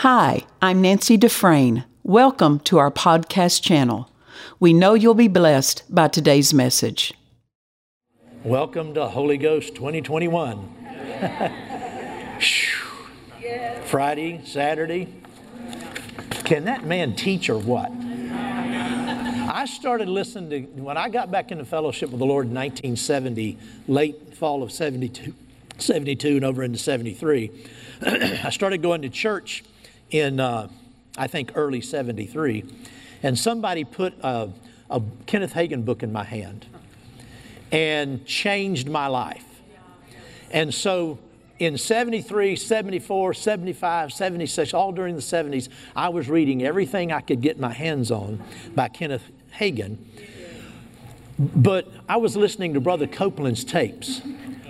Hi, I'm Nancy Dufresne. Welcome to our podcast channel. We know you'll be blessed by today's message. Welcome to Holy Ghost 2021. Friday, Saturday. Can that man teach or what? I started listening to, when I got back into fellowship with the Lord in 1970, late fall of 72, 72 and over into 73, I started going to church in, uh, I think, early 73, and somebody put a, a Kenneth Hagin book in my hand and changed my life. And so in 73, 74, 75, 76, all during the 70s, I was reading everything I could get my hands on by Kenneth Hagin. But I was listening to Brother Copeland's tapes.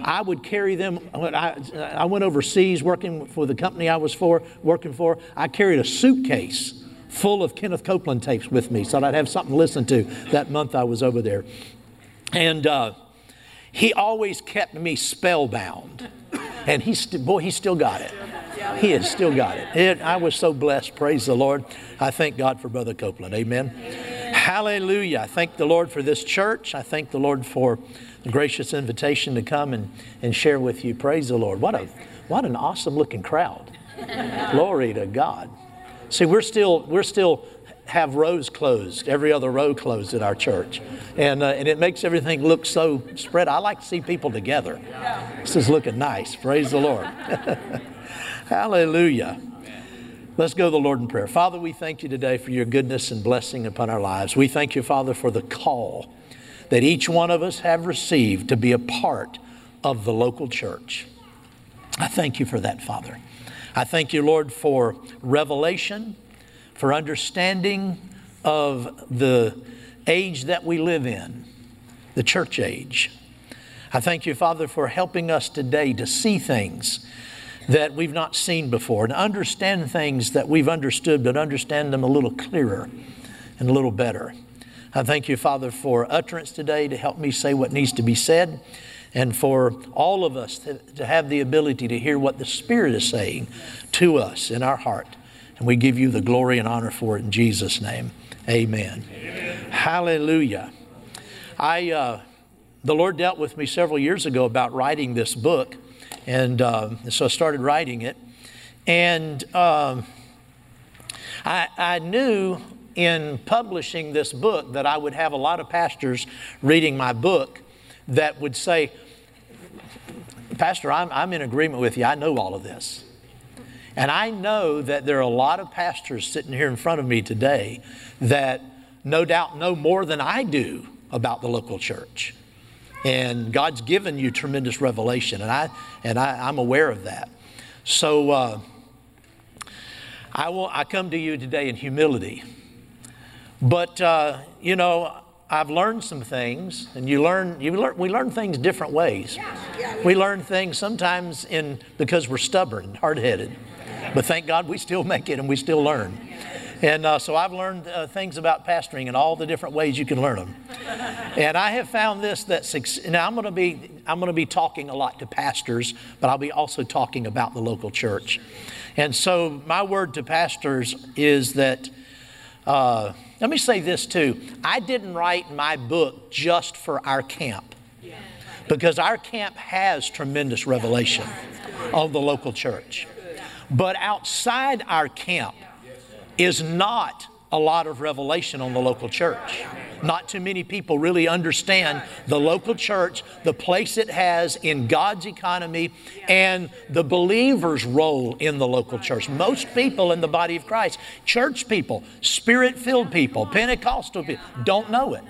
I would carry them. I, I went overseas working for the company I was for, working for. I carried a suitcase full of Kenneth Copeland tapes with me so I'd have something to listen to that month I was over there. And uh, he always kept me spellbound. And he, st- boy, he still got it. He has still got it. it. I was so blessed. Praise the Lord. I thank God for Brother Copeland. Amen. Hallelujah. I thank the Lord for this church. I thank the Lord for gracious invitation to come and, and share with you. Praise the Lord. What, a, what an awesome looking crowd. Glory to God. See, we're still, we're still have rows closed, every other row closed at our church. And, uh, and it makes everything look so spread. I like to see people together. This is looking nice. Praise the Lord. Hallelujah. Let's go to the Lord in prayer. Father, we thank you today for your goodness and blessing upon our lives. We thank you, Father, for the call that each one of us have received to be a part of the local church. I thank you for that, Father. I thank you, Lord, for revelation for understanding of the age that we live in, the church age. I thank you, Father, for helping us today to see things that we've not seen before and understand things that we've understood, but understand them a little clearer and a little better. I thank you, Father, for utterance today to help me say what needs to be said and for all of us to, have the ability to hear what the Spirit is saying to us in our heart. And we give you the glory and honor for it in Jesus' name. Amen. Amen. Hallelujah. I, uh, the Lord dealt with me several years ago about writing this book, and uh, so I started writing it. And um, I, I knew in publishing this book that I would have a lot of pastors reading my book that would say, Pastor, I'm, I'm in agreement with you. I know all of this. And I know that there are a lot of pastors sitting here in front of me today that no doubt know more than I do about the local church. And God's given you tremendous revelation, and, I, and I, am aware of that. So uh, I, will, I come to you today in humility. But, uh, you know, I've learned some things, and you learn, you learn, we learn things different ways. We learn things sometimes in, because we're stubborn, hard headed. But thank God we still make it and we still learn. And uh, so I've learned uh, things about pastoring and all the different ways you can learn them. And I have found this that now I'm going to be I'm going to be talking a lot to pastors, but I'll be also talking about the local church. And so my word to pastors is that. Uh, let me say this too. I didn't write my book just for our camp because our camp has tremendous revelation of the local church. But outside our camp is not a lot of revelation on the local church. Not too many people really understand the local church, the place it has in God's economy, and the believer's role in the local church. Most people in the body of Christ, church people, spirit filled people, Pentecostal people, don't know it.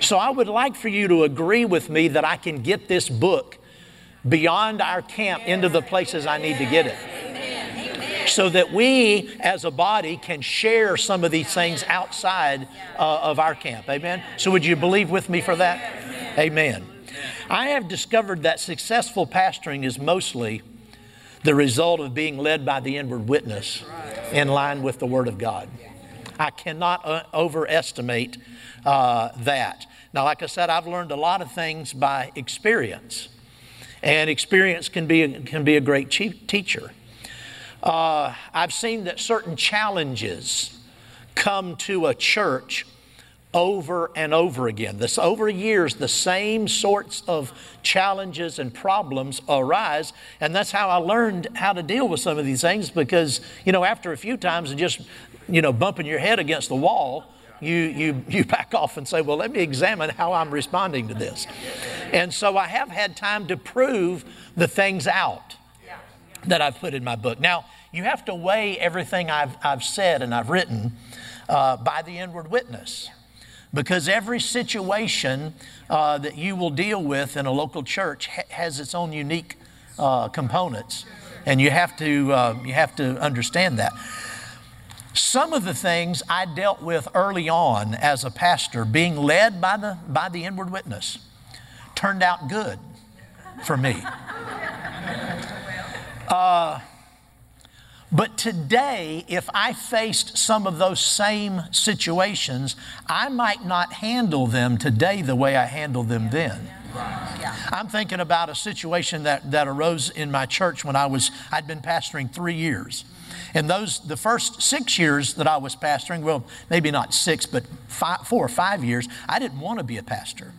So I would like for you to agree with me that I can get this book beyond our camp into the places I need to get it so that we as a body can share some of these things outside uh, of our camp. Amen? So, would you believe with me for that? Amen. I have discovered that successful pastoring is mostly the result of being led by the inward witness in line with the Word of God. I cannot uh, overestimate uh, that. Now, like I said, I've learned a lot of things by experience, and experience can be, can be a great teacher. Uh, I've seen that certain challenges come to a church over and over again. This over years, the same sorts of challenges and problems arise, and that's how I learned how to deal with some of these things. Because you know, after a few times and just you know bumping your head against the wall, you you you back off and say, "Well, let me examine how I'm responding to this." And so I have had time to prove the things out that I've put in my book. Now you have to weigh everything I've I've said and I've written uh, by the inward witness because every situation uh, that you will deal with in a local church ha- has its own unique uh, components, and you have to uh, you have to understand that. Some of the things I dealt with early on as a pastor, being led by the by the inward witness, turned out good for me. Uh, but today, if I faced some of those same situations, I might not handle them today the way I handled them then. I'm thinking about a situation that, that arose in my church when I was, I'd been pastoring three years. And those, the first six years that I was pastoring, well, maybe not six, but five, four or five years, I didn't want to be a pastor.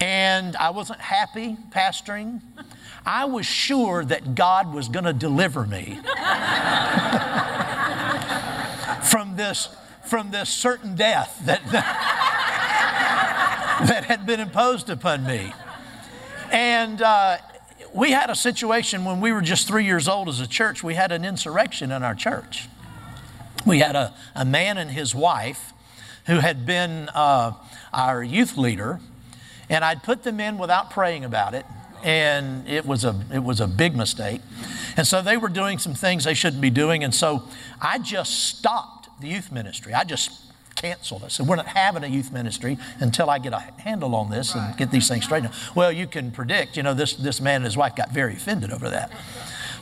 And I wasn't happy pastoring. I was sure that God was going to deliver me from this from this certain death that, that had been imposed upon me. And uh, we had a situation when we were just three years old as a church, we had an insurrection in our church. We had a, a man and his wife who had been uh, our youth leader, and I'd put them in without praying about it and it was a it was a big mistake. And so they were doing some things they shouldn't be doing, and so I just stopped the youth ministry. I just canceled. it. said, We're not having a youth ministry until I get a handle on this and get these things straightened. Well, you can predict, you know, this, this man and his wife got very offended over that.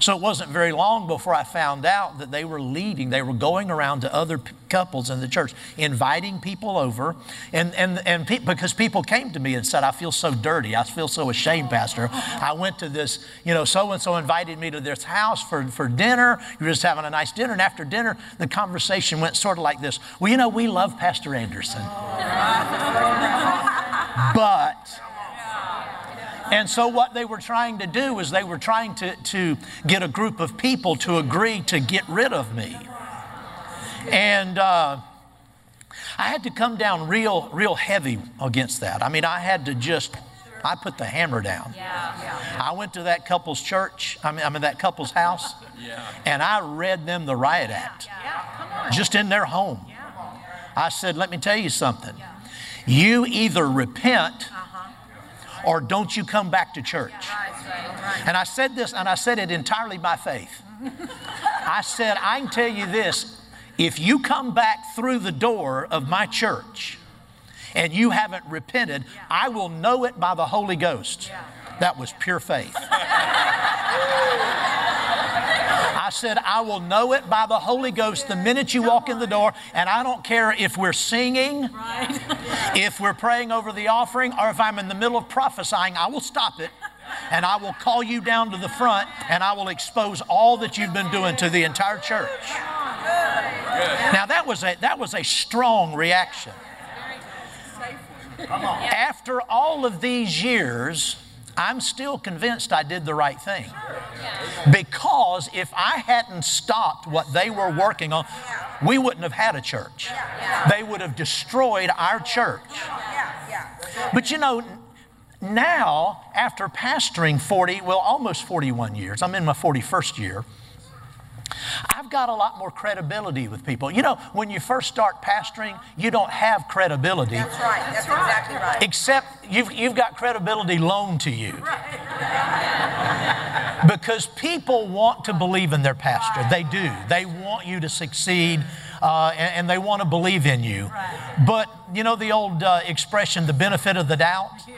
So it wasn't very long before I found out that they were leading, they were going around to other p- couples in the church, inviting people over. And, and, and pe- because people came to me and said, I feel so dirty. I feel so ashamed, Pastor. I went to this, you know, so and so invited me to this house for, for dinner. You were just having a nice dinner. And after dinner, the conversation went sort of like this Well, you know, we love Pastor Anderson. but and so, what they were trying to do is they were trying to, to get a group of people to agree to get rid of me. And uh, I had to come down real, real heavy against that. I mean, I had to just, I put the hammer down. I went to that couple's church, I mean, I mean that couple's house, and I read them the riot act just in their home. I said, let me tell you something. You either repent or don't you come back to church. And I said this, and I said it entirely by faith. I said, I can tell you this if you come back through the door of my church and you haven't repented, I will know it by the Holy Ghost. That was pure faith. I said, I will know it by the Holy Ghost the minute you walk in the door, and I don't care if we're singing, right. if we're praying over the offering, or if I'm in the middle of prophesying, I will stop it. And I will call you down to the front and I will expose all that you've been doing to the entire church. Now that was a that was a strong reaction. After all of these years, I'm still convinced I did the right thing. Because if I hadn't stopped what they were working on, we wouldn't have had a church. They would have destroyed our church. But you know, now, after pastoring 40, well, almost 41 years, I'm in my 41st year. I've got a lot more credibility with people. You know, when you first start pastoring, you don't have credibility. That's right. That's exactly right. Except you've, you've got credibility loaned to you. Right. because people want to believe in their pastor. They do. They want you to succeed. Uh, and, and, they want to believe in you. Right. But you know the old uh, expression, the benefit of the doubt? Yeah.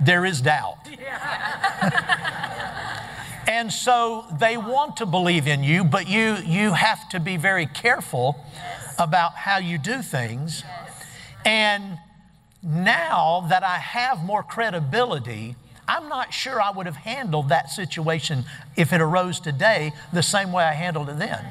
There is doubt. And so they want to believe in you, but you, you have to be very careful about how you do things. And now that I have more credibility, I'm not sure I would have handled that situation if it arose today the same way I handled it then.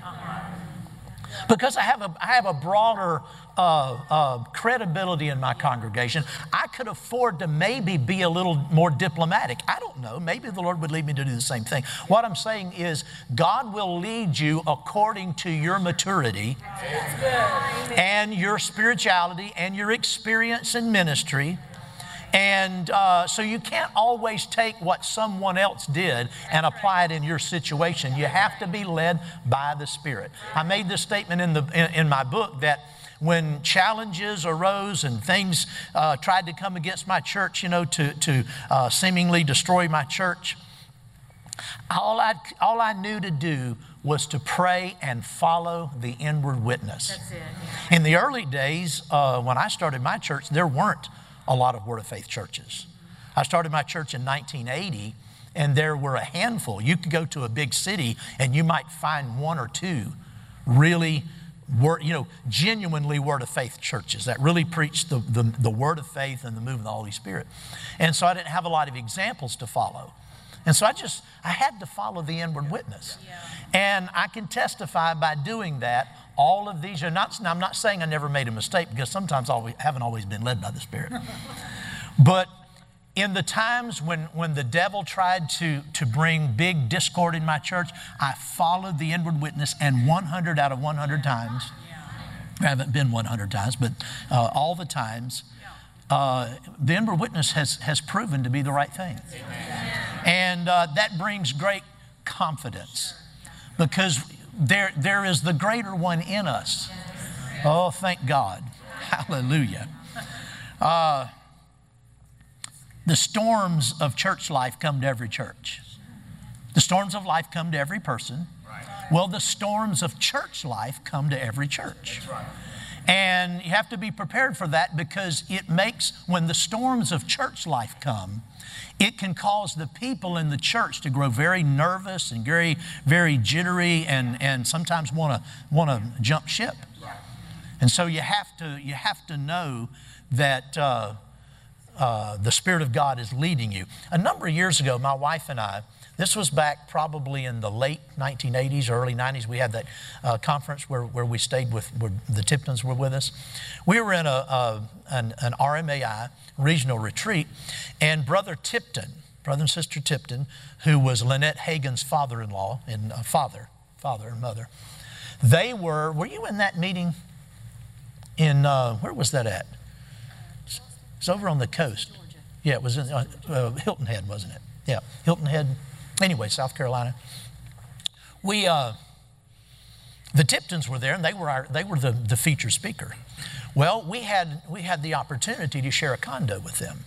Because I have a, I have a broader uh, uh, credibility in my congregation, I could afford to maybe be a little more diplomatic. I don't know. Maybe the Lord would lead me to do the same thing. What I'm saying is, God will lead you according to your maturity and your spirituality and your experience in ministry. And uh, so you can't always take what someone else did and apply it in your situation. You have to be led by the Spirit. I made this statement in, the, in, in my book that when challenges arose and things uh, tried to come against my church, you know, to, to uh, seemingly destroy my church, all I, all I knew to do was to pray and follow the inward witness. Yeah. In the early days, uh, when I started my church, there weren't a lot of Word of Faith churches. I started my church in 1980, and there were a handful. You could go to a big city, and you might find one or two really word, you know, genuinely word of faith churches that really preach the, the, the, word of faith and the move of the Holy Spirit. And so I didn't have a lot of examples to follow. And so I just, I had to follow the inward witness. And I can testify by doing that all of these are not, I'm not saying I never made a mistake because sometimes I haven't always been led by the Spirit. but in the times when, when the devil tried to, to bring big discord in my church, I followed the inward witness, and 100 out of 100 times, I haven't been 100 times, but uh, all the times, uh, the inward witness has, has proven to be the right thing. And uh, that brings great confidence because there, there is the greater one in us. Oh, thank God. Hallelujah. The storms of church life come to every church. The storms of life come to every person. Well, the storms of church life come to every church. And you have to be prepared for that because it makes, when the storms of church life come, it can cause the people in the church to grow very nervous and very, very jittery and, and sometimes want to want to jump ship. And so you have to, you have to know that uh, uh, the Spirit of God is leading you. A number of years ago, my wife and I, this was back probably in the late 1980s, early 90s. We had that uh, conference where, where we stayed with, where the Tiptons were with us. We were in a, a an, an RMAI regional retreat, and Brother Tipton, brother and sister Tipton, who was Lynette Hagin's father-in-law and uh, father, father and mother, they were. Were you in that meeting? In uh, where was that at? It's over on the coast. Georgia. Yeah, it was in uh, uh, Hilton Head, wasn't it? Yeah, Hilton Head. Anyway, South Carolina. We, uh, the Tiptons were there, and they were our, they were the, the feature speaker. Well, we had we had the opportunity to share a condo with them.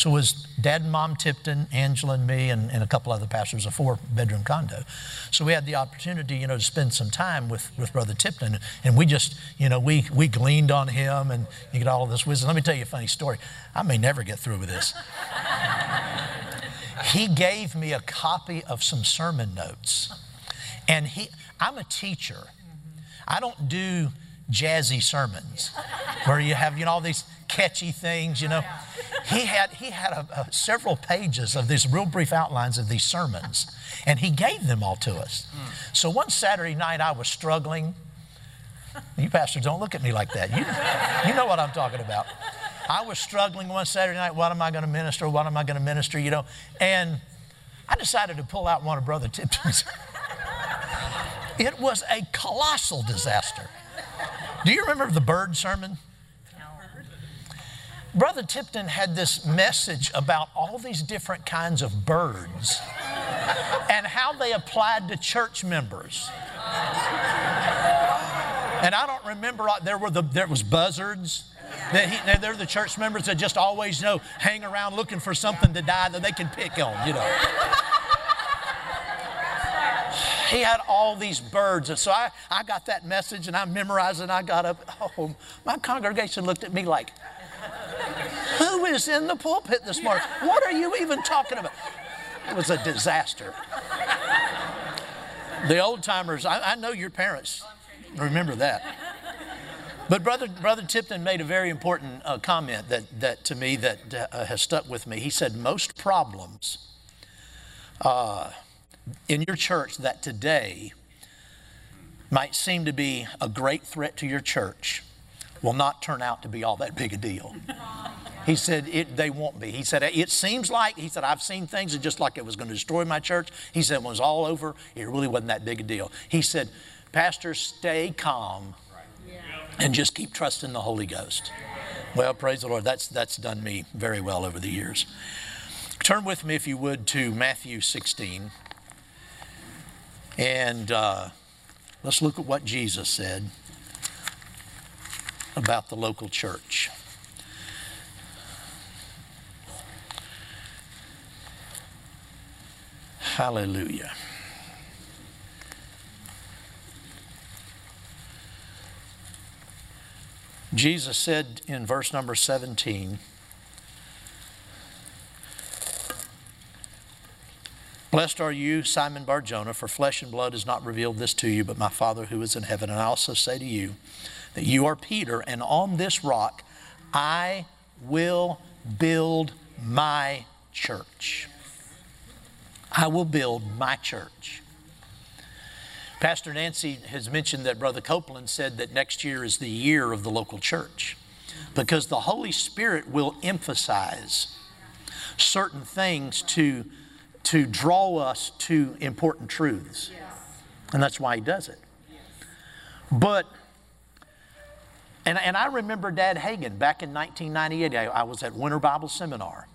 So it was dad and mom Tipton, Angela and me, and, and a couple other pastors, a four bedroom condo. So we had the opportunity, you know, to spend some time with, with Brother Tipton. And we just, you know, we, we gleaned on him and you get all of this wisdom. Let me tell you a funny story. I may never get through with this. he gave me a copy of some sermon notes. And he, I'm a teacher. I don't do jazzy sermons where you have, you know, all these catchy things, you know. He had, he had a, a, several pages of these real brief outlines of these sermons, and he gave them all to us. Hmm. So one Saturday night, I was struggling. You pastors, don't look at me like that. You, you know what I'm talking about. I was struggling one Saturday night. What am I going to minister? What am I going to minister? You know, and I decided to pull out one of Brother Tipton's. it was a colossal disaster. Do you remember the bird sermon? Brother Tipton had this message about all these different kinds of birds and how they applied to church members. And I don't remember, uh, there, were the, there was buzzards. That he, they're the church members that just always you know hang around looking for something to die that they can pick on, you know. he had all these birds. And so I, I got that message and I memorized it and I got up. Oh, my congregation looked at me like, who is in the pulpit this morning? What are you even talking about? It was a disaster. The old timers, I, I know your parents remember that. But brother, brother Tipton made a very important uh, comment that, that to me that uh, has stuck with me. He said most problems uh, in your church that today might seem to be a great threat to your church will not turn out to be all that big a deal. He said, it, they won't be. He said, it seems like, he said, I've seen things that just like it was going to destroy my church. He said, when it was all over, it really wasn't that big a deal. He said, Pastor, stay calm and just keep trusting the Holy Ghost. Well, praise the Lord. That's, that's done me very well over the years. Turn with me, if you would, to Matthew 16. And uh, let's look at what Jesus said about the local church. Hallelujah. Jesus said in verse number 17, Blessed are you, Simon Barjona, for flesh and blood has not revealed this to you, but my Father who is in heaven. And I also say to you that you are Peter, and on this rock I will build my church. I will build my church. Pastor Nancy has mentioned that Brother Copeland said that next year is the year of the local church because the Holy Spirit will emphasize certain things to, to draw us to important truths. And that's why he does it. But, and, and I remember Dad Hagin back in 1998, I, was at Winter Bible Seminar,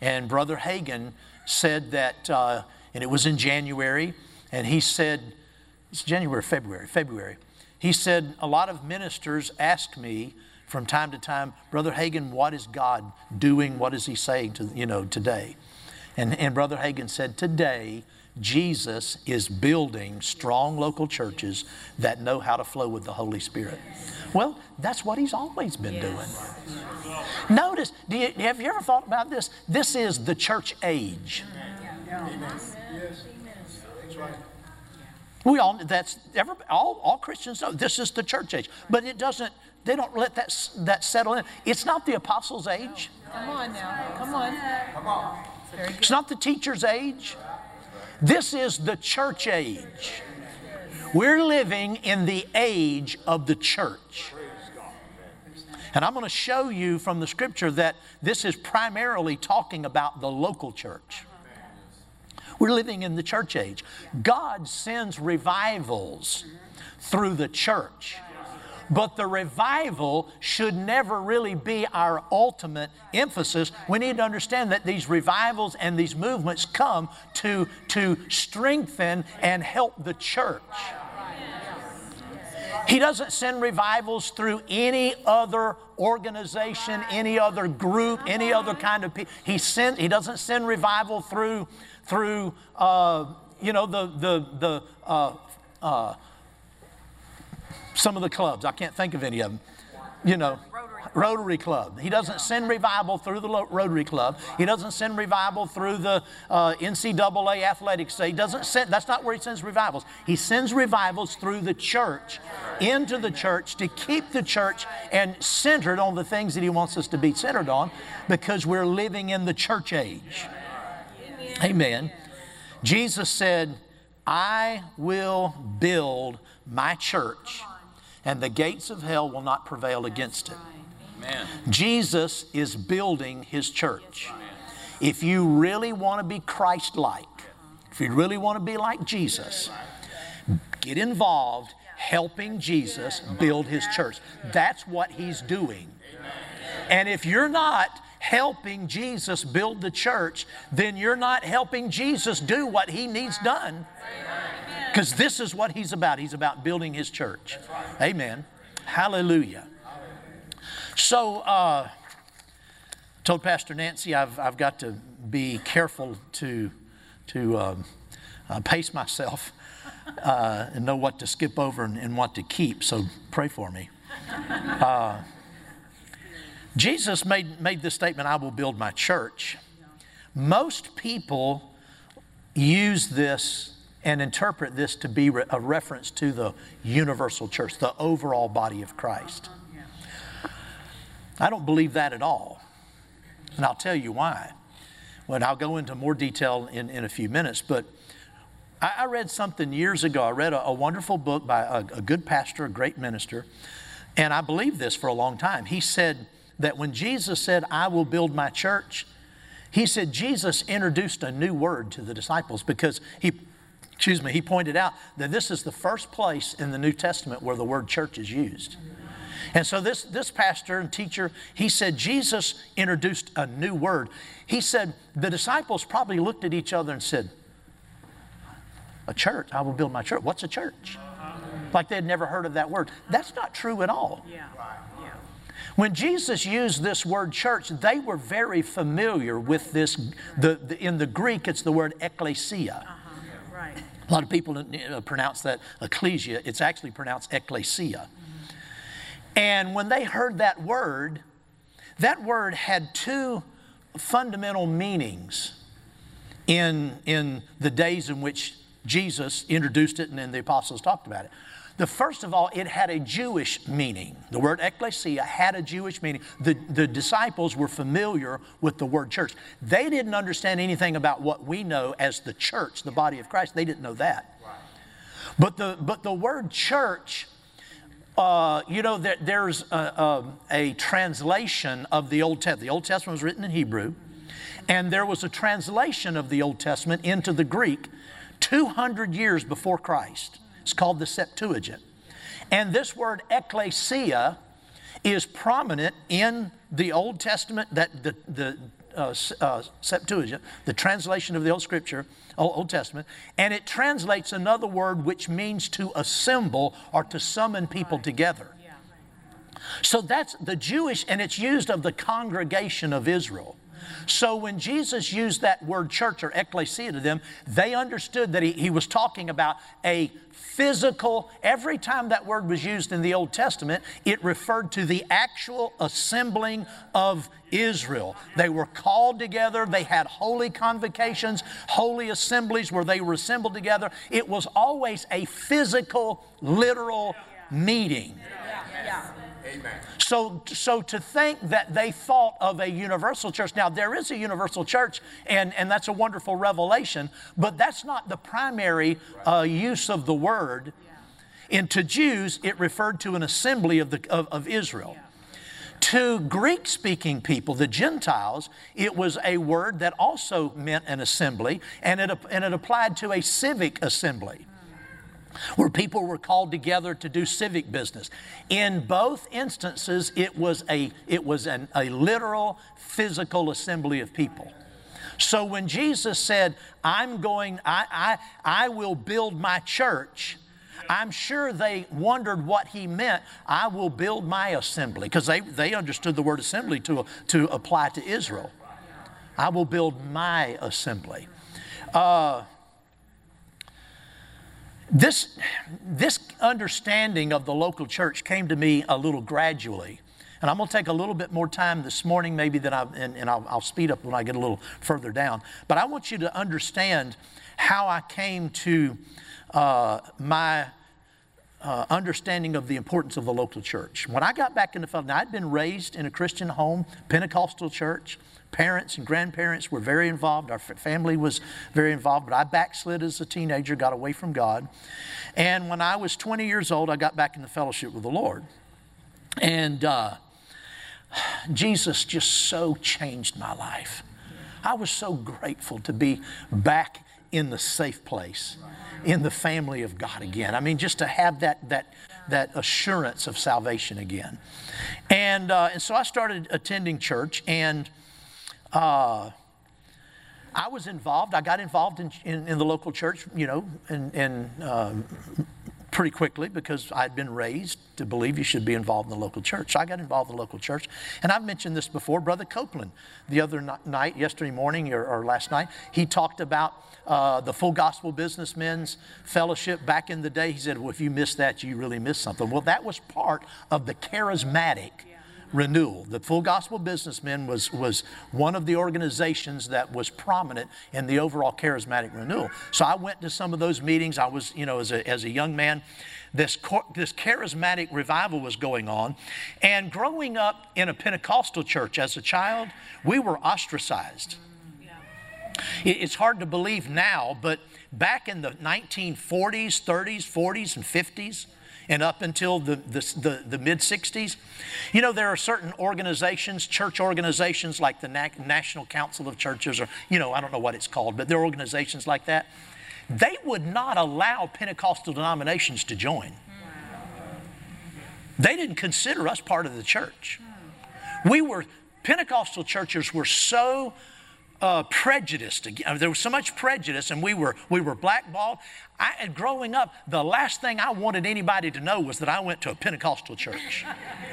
and Brother Hagin said that, uh, and it was in January, and he said, it's January, February, February. He said, a lot of ministers ask me from time to time, Brother Hagin, what is God doing? What is He saying to, you know, today? And, and Brother Hagin said, today, Jesus is building strong local churches that know how to flow with the Holy Spirit. Well, that's what he's always been doing. Notice, do you, have you ever thought about this? This is the church age. We all that's every, all, all Christians know this is the church age, but it doesn't. They don't let that that settle in. It's not the apostles' age. Come on now, come on, come on. It's not the teacher's age. This is the church age. We're living in the age of the church. And I'm going to show you from the scripture that this is primarily talking about the local church. We're living in the church age. God sends revivals through the church. But the revival should never really be our ultimate emphasis. We need to understand that these revivals and these movements come to, to strengthen and help the church. He doesn't send revivals through any other organization, any other group, any other kind of people. He, send, he doesn't send revival through through, uh, you know, the, the, the, uh, uh, some of the clubs. I can't think of any of them. You know, Rotary Club. He doesn't send revival through the Rotary Club. He doesn't send revival through the uh, NCAA athletics. He doesn't send, that's not where he sends revivals. He sends revivals through the church, into the church, to keep the church and centered on the things that he wants us to be centered on because we're living in the church age. Amen. Jesus said, I will build my church, and the gates of hell will not prevail against it. Amen. Jesus is building his church. If you really want to be Christ like, if you really want to be like Jesus, get involved helping Jesus build his church. That's what he's doing. And if you're not, helping Jesus build the church, then you're not helping Jesus do what he needs done. Because this is what he's about. He's about building his church. Amen. Hallelujah. So, uh, told Pastor Nancy I've, I've got to be careful to, to um, uh, pace myself uh, and know what to skip over and, and, what to keep. So, pray for me. Uh, Jesus made, made this statement I will build my church. Most people use this and interpret this to be a reference to the universal church, the overall body of Christ. I don't believe that at all. And I'll tell you why. Well, I'll go into more detail in, in a few minutes, but I, I read something years ago. I read a, a wonderful book by a, a good pastor, a great minister, and I believed this for a long time. He said that when Jesus said, I will build my church, he said Jesus introduced a new word to the disciples because he, excuse me, he pointed out that this is the first place in the New Testament where the word church is used. And so this, this pastor and teacher, he said Jesus introduced a new word. He said the disciples probably looked at each other and said, A church, I will build my church. What's a church? Like they had never heard of that word. That's not true at all. Yeah. Yeah. When Jesus used this word church, they were very familiar with this. The, the in the Greek, it's the word ecclesia. A lot of people uh, pronounce that ecclesia. It's actually pronounced ecclesia. And when they heard that word, that word had two fundamental meanings in, in the days in which Jesus introduced it and then the apostles talked about it. The first of all, it had a Jewish meaning. The word ecclesia had a Jewish meaning. The, the disciples were familiar with the word church. They didn't understand anything about what we know as the church, the body of Christ. They didn't know that. But the, but the word church, uh, you know, there, there's a, a, a translation of the Old Testament. The Old Testament was written in Hebrew, and there was a translation of the Old Testament into the Greek 200 years before Christ. It's called the Septuagint. And this word ecclesia is prominent in the Old Testament, that the, the uh, uh, Septuagint, the translation of the Old Scripture, Old, Old Testament, and it translates another word which means to assemble or to summon people together. So that's the Jewish, and it's used of the congregation of Israel. So when Jesus used that word church or ecclesia to them, they understood that he, he was talking about a physical, every time that word was used in the Old Testament, it referred to the actual assembling of Israel. They were called together, they had holy convocations, holy assemblies where they were assembled together. It was always a physical, literal meeting. Amen. So, so to think that they thought of a universal church, now there is a universal church, and, and that's a wonderful revelation, but that's not the primary uh, use of the word. And to Jews, it referred to an assembly of, the, of, of Israel. To Greek speaking people, the Gentiles, it was a word that also meant an assembly, and it, and it applied to a civic assembly where people were called together to do civic business. In both instances, it was a, it was an, a literal physical assembly of people. So when Jesus said, I'm going, I, I, I will build my church, I'm sure they wondered what he meant. I will build my assembly, because they, they understood the word assembly to, to apply to Israel. I will build my assembly. Uh, this, this understanding of the local church came to me a little gradually. And I'm going to take a little bit more time this morning, maybe that I, and, and I'll, I'll speed up when I get a little further down. But I want you to understand how I came to uh, my uh, understanding of the importance of the local church. When I got back into Philadelphia, I'd been raised in a Christian home, Pentecostal church. Parents and grandparents were very involved. Our family was very involved, but I backslid as a teenager, got away from God. And when I was 20 years old, I got back in the fellowship with the Lord. And uh, Jesus just so changed my life. I was so grateful to be back in the safe place, in the family of God again. I mean, just to have that, that, that assurance of salvation again. And, uh, and so I started attending church, and uh, I was involved. I got involved in, in, in the local church, you know, and, and um, pretty quickly because I'd been raised to believe you should be involved in the local church. So I got involved in the local church. And I've mentioned this before. Brother Copeland, the other night, yesterday morning or, or last night, he talked about uh, the Full Gospel Businessmen's Fellowship back in the day. He said, Well, if you missed that, you really missed something. Well, that was part of the charismatic renewal. The Full Gospel Businessmen was, was one of the organizations that was prominent in the overall charismatic renewal. So I went to some of those meetings. I was, you know, as a, as a young man, this, this charismatic revival was going on. And growing up in a Pentecostal church as a child, we were ostracized. It's hard to believe now, but back in the 1940s, 30s, 40s, and 50s, and up until the, the, the, the mid 60s. You know, there are certain organizations, church organizations like the National Council of Churches, or, you know, I don't know what it's called, but there are organizations like that. They would not allow Pentecostal denominations to join. They didn't consider us part of the church. We were, Pentecostal churches were so uh, prejudiced. There was so much prejudice, and we were we were blackballed. I, growing up, the last thing I wanted anybody to know was that I went to a Pentecostal church.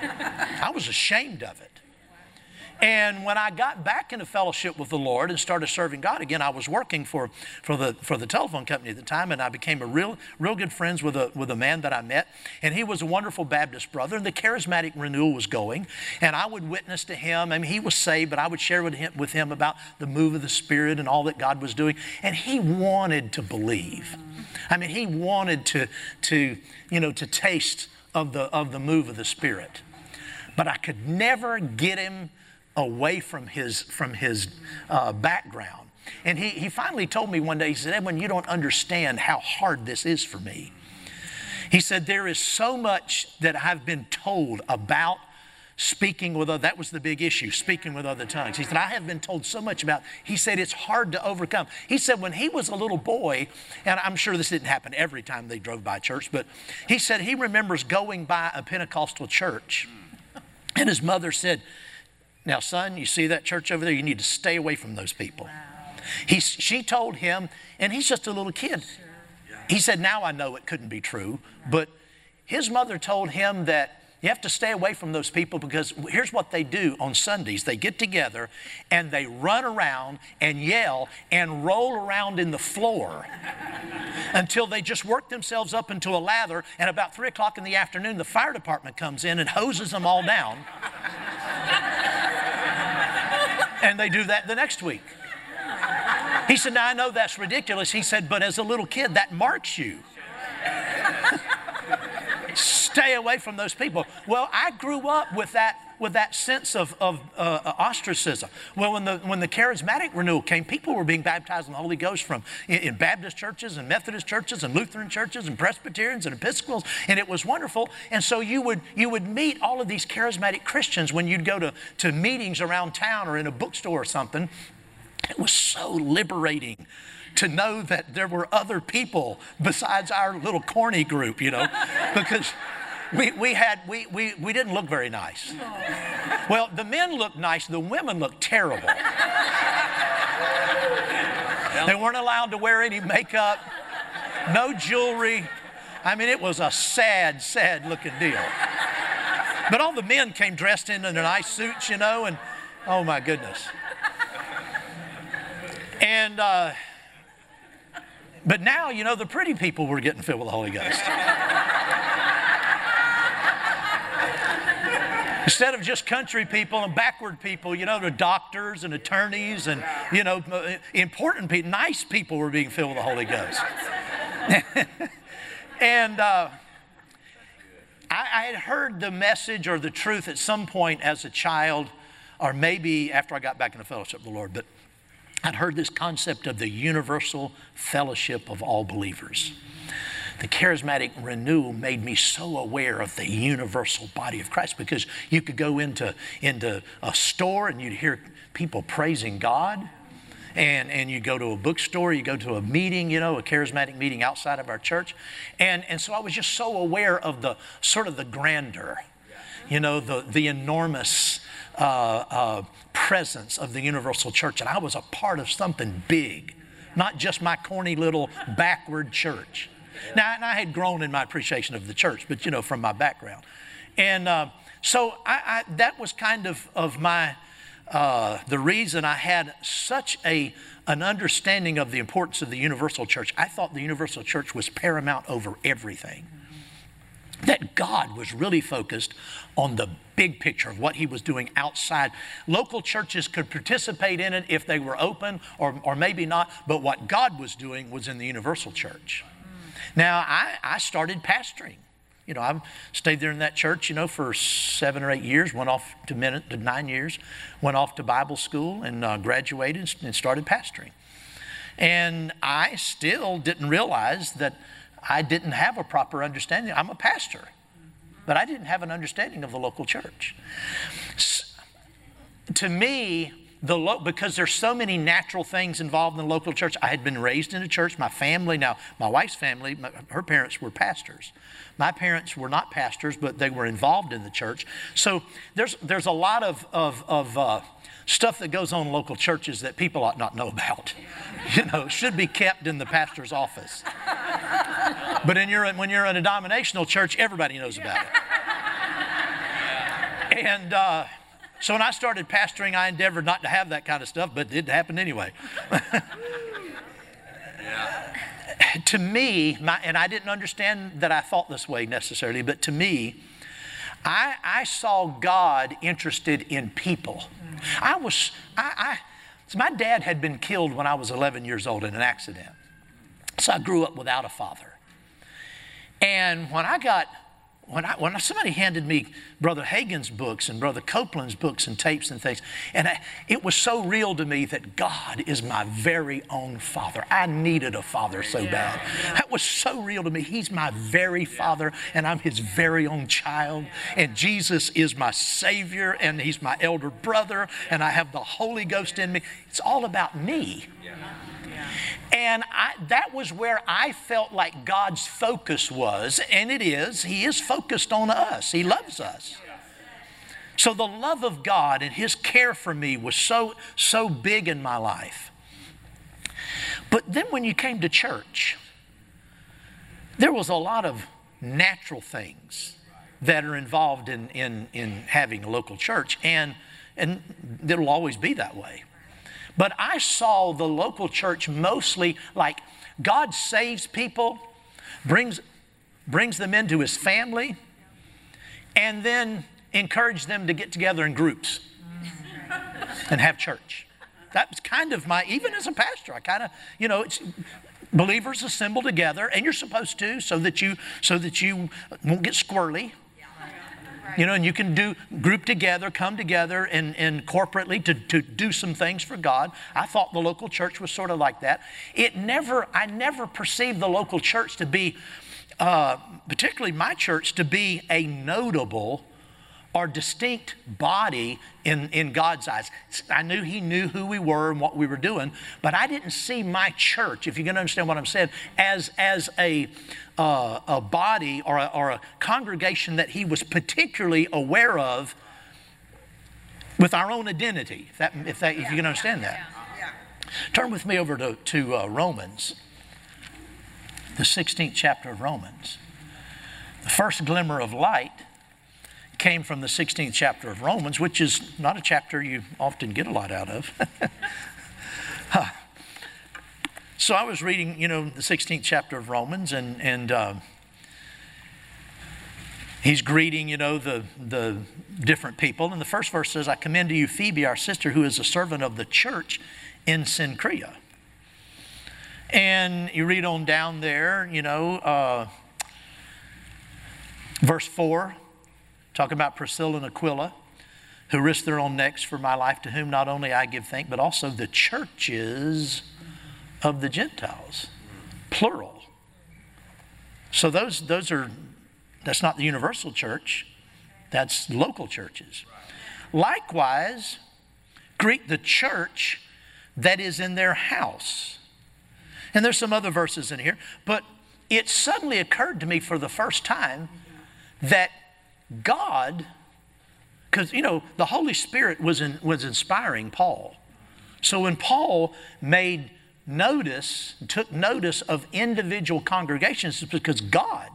I was ashamed of it. And when I got back into fellowship with the Lord and started serving God again, I was working for, for, the, for the telephone company at the time, and I became a real, real good friends with a, with a man that I met. And he was a wonderful Baptist brother, and the charismatic renewal was going. And I would witness to him. I mean, he was saved, but I would share with him, with him about the move of the Spirit and all that God was doing. And he wanted to believe. I mean, he wanted to, to you know, to taste of the, of the move of the Spirit. But I could never get him away from his, from his uh, background. And he, he finally told me one day, he said, Edwin, you don't understand how hard this is for me. He said, There is so much that I've been told about speaking with other that was the big issue speaking with other tongues he said i have been told so much about he said it's hard to overcome he said when he was a little boy and i'm sure this didn't happen every time they drove by church but he said he remembers going by a pentecostal church and his mother said now, son, you see that church over there? You need to stay away from those people. He, she told him, and he's just a little kid. He said, Now I know it couldn't be true, but his mother told him that you have to stay away from those people because here's what they do on Sundays they get together and they run around and yell and roll around in the floor until they just work themselves up into a lather. And about three o'clock in the afternoon, the fire department comes in and hoses them all down. And they do that the next week. He said, Now I know that's ridiculous. He said, But as a little kid, that marks you. Stay away from those people. Well, I grew up with that with that sense of, of uh, ostracism. Well, when the, when the charismatic renewal came, people were being baptized in the Holy Ghost from in, in, Baptist churches and Methodist churches and Lutheran churches and Presbyterians and Episcopals, and it was wonderful. And so you would, you would meet all of these charismatic Christians when you'd go to, to meetings around town or in a bookstore or something. It was so liberating to know that there were other people besides our little corny group, you know, because we, we, had, we, we, we didn't look very nice. Well, the men looked nice, the women looked terrible. They weren't allowed to wear any makeup, no jewelry. I mean, it was a sad, sad looking deal. But all the men came dressed in their nice suits, you know, and oh my goodness. And, uh, but now, you know, the pretty people were getting filled with the Holy Ghost. Instead of just country people and backward people, you know, the doctors and attorneys and, you know, important people, nice people were being filled with the Holy Ghost. and uh, I, I had heard the message or the truth at some point as a child, or maybe after I got back into fellowship with the Lord, but I'd heard this concept of the universal fellowship of all believers the charismatic renewal made me so aware of the universal body of Christ because you could go into, into a store and you'd hear people praising God. And, and you go to a bookstore, you go to a meeting, you know, a charismatic meeting outside of our church. And, and so I was just so aware of the sort of the grandeur, you know, the, the enormous uh, uh, presence of the universal church. And I was a part of something big, not just my corny little backward church. Now, and I had grown in my appreciation of the church, but you know, from my background. And uh, so I, I, that was kind of, of my, uh, the reason I had such a, an understanding of the importance of the universal church. I thought the universal church was paramount over everything. That God was really focused on the big picture of what He was doing outside. Local churches could participate in it if they were open or, or maybe not, but what God was doing was in the universal church. Now, I, I started pastoring You know, I've stayed there in that church, you know, for seven or eight years, went off to, to nine years, went off to Bible school and uh, graduated and started pastoring. And I still didn't realize that I didn't have a proper understanding. I'm a pastor, but I didn't have an understanding of the local church. To me, the lo- because there's so many natural things involved in the local church. I had been raised in a church. My family, now my wife's family, my, her parents were pastors. My parents were not pastors, but they were involved in the church. So there's there's a lot of of, of uh, stuff that goes on in local churches that people ought not know about. You know, should be kept in the pastor's office. But in your, when you're in a denominational church, everybody knows about it. And uh, so when I started pastoring, I endeavored not to have that kind of stuff, but it happened anyway. to me, my, and I didn't understand that I thought this way necessarily, but to me, I, I saw God interested in people. I was, I, I so my dad had been killed when I was 11 years old in an accident. So I grew up without a father. And when I got when, I, when somebody handed me Brother Hagin's books and Brother Copeland's books and tapes and things, and I, it was so real to me that God is my very own Father. I needed a father so yeah, bad. Yeah. That was so real to me. He's my very Father, and I'm His very own child. And Jesus is my Savior, and He's my elder brother, and I have the Holy Ghost in me. It's all about me. Yeah. And I, that was where I felt like God's focus was, and it is. He is focused on us, He loves us. So the love of God and His care for me was so, so big in my life. But then when you came to church, there was a lot of natural things that are involved in, in, in having a local church, and, and it'll always be that way. But I saw the local church mostly like God saves people, brings, brings them into his family, and then encourage them to get together in groups and have church. That was kind of my, even as a pastor, I kind of, you know, it's, believers assemble together, and you're supposed to, so that you, so that you won't get squirrely. You know, and you can do group together, come together and, and corporately to, to do some things for God. I thought the local church was sort of like that. It never, I never perceived the local church to be, uh, particularly my church, to be a notable or distinct body in, in God's eyes. I knew He knew who we were and what we were doing, but I didn't see my church, if you're going to understand what I'm saying, as, as a, uh, a body or a, or a congregation that He was particularly aware of with our own identity, if, that, if, that, if you can understand that. Turn with me over to, to uh, Romans, the 16th chapter of Romans. The first glimmer of light came from the 16th chapter of Romans, which is not a chapter you often get a lot out of. huh. So I was reading, you know, the 16th chapter of Romans, and and uh, he's greeting, you know, the the different people. And the first verse says, "I commend to you Phoebe, our sister, who is a servant of the church in Cenchrea." And you read on down there, you know, uh, verse four. Talking about Priscilla and Aquila, who risked their own necks for my life, to whom not only I give thanks, but also the churches of the Gentiles, plural. So those, those are, that's not the universal church, that's local churches. Likewise, greet the church that is in their house. And there's some other verses in here, but it suddenly occurred to me for the first time that God, because, you know, the Holy Spirit was, in, was inspiring Paul. So when Paul made notice, took notice of individual congregations, it's because God,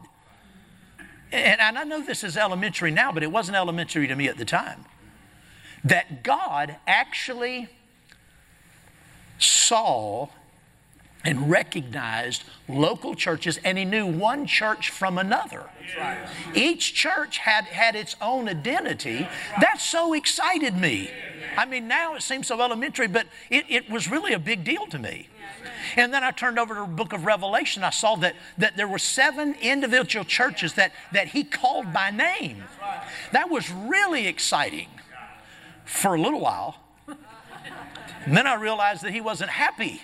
and, and I know this is elementary now, but it wasn't elementary to me at the time, that God actually saw and recognized local churches, and he knew one church from another. Each church had, had its own identity. That so excited me. I mean, now it seems so elementary, but it, it was really a big deal to me. And then I turned over to the book of Revelation. I saw that, that there were seven individual churches that, that he called by name. That was really exciting for a little while. And then I realized that he wasn't happy